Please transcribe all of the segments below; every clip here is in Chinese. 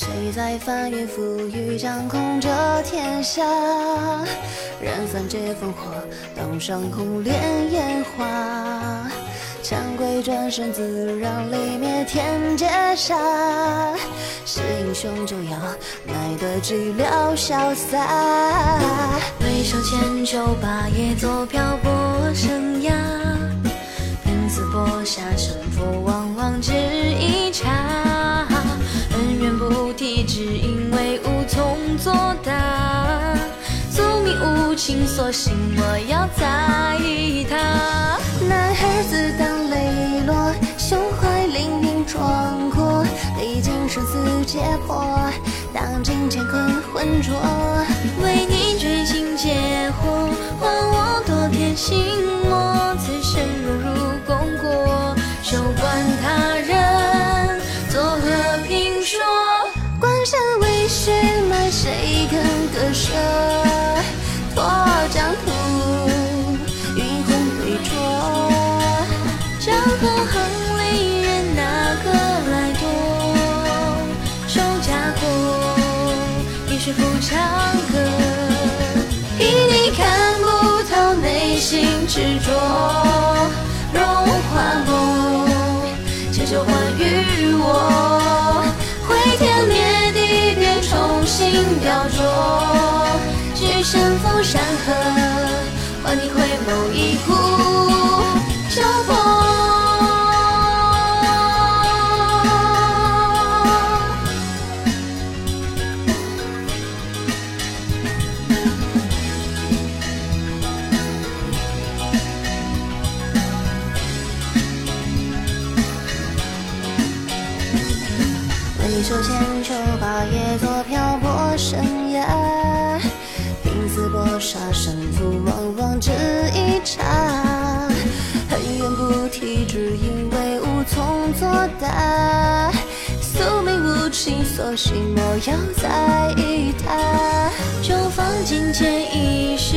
谁在翻云覆雨，掌控着天下。燃三界烽火，当上红莲烟花。枪鬼转身，自让雷灭天劫杀。是英雄就要耐得寂寥潇洒。回首千秋，霸业作漂泊生涯。拼死搏杀，胜负往往只一刹。恩怨不提，只因为无从作答。宿命无情，索性我要在意他。男儿自当磊落，胸怀凌云壮阔，历经生死劫迫，当今乾坤浑浊。为你追星劫火，换我多片心国，一水抚长河。一你看不透内心执着，融化梦，千秋换与我。毁天灭地，便重新雕琢。举身逢山河，换你回眸一顾回首千秋，霸业作漂泊生涯。拼死搏杀，胜负往往只一刹。恨怨不提，只因为无从作答。宿命无情，索性莫要在意他。就放金钱一世，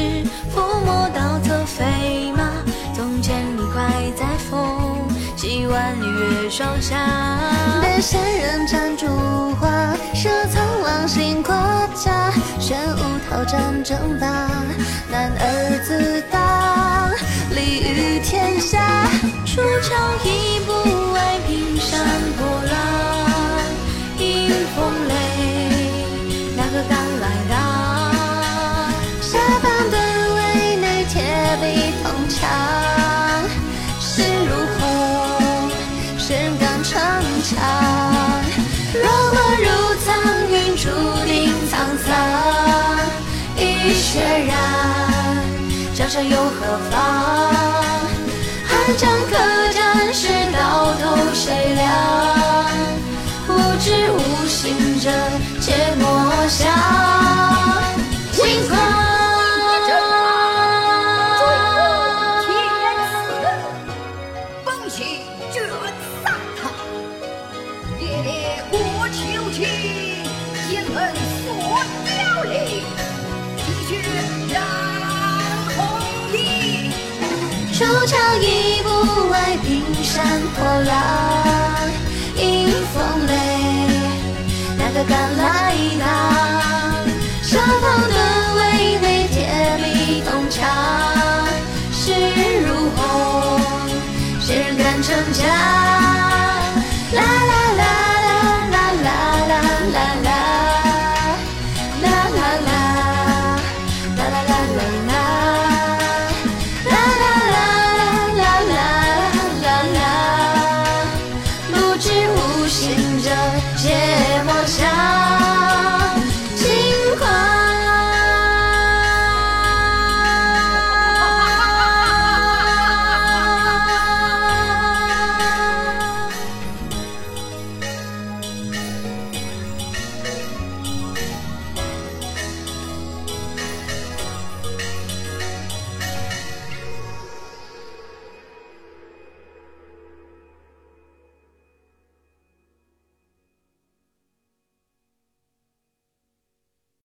抚摸到侧飞马。纵千里快在风，几万里月霜下。仙人掌烛花，射苍狼心挂甲。玄武桃战争霸，男儿自大立于天下。出鞘一步外，平山破一血染，江山又何妨？寒江客栈事，到头谁凉？无知无心者，皆莫想。轻狂。风起卷上堂，烈烈过秋千，剑门锁凋零，出朝一步外，冰山破浪，迎风雷，哪个敢来？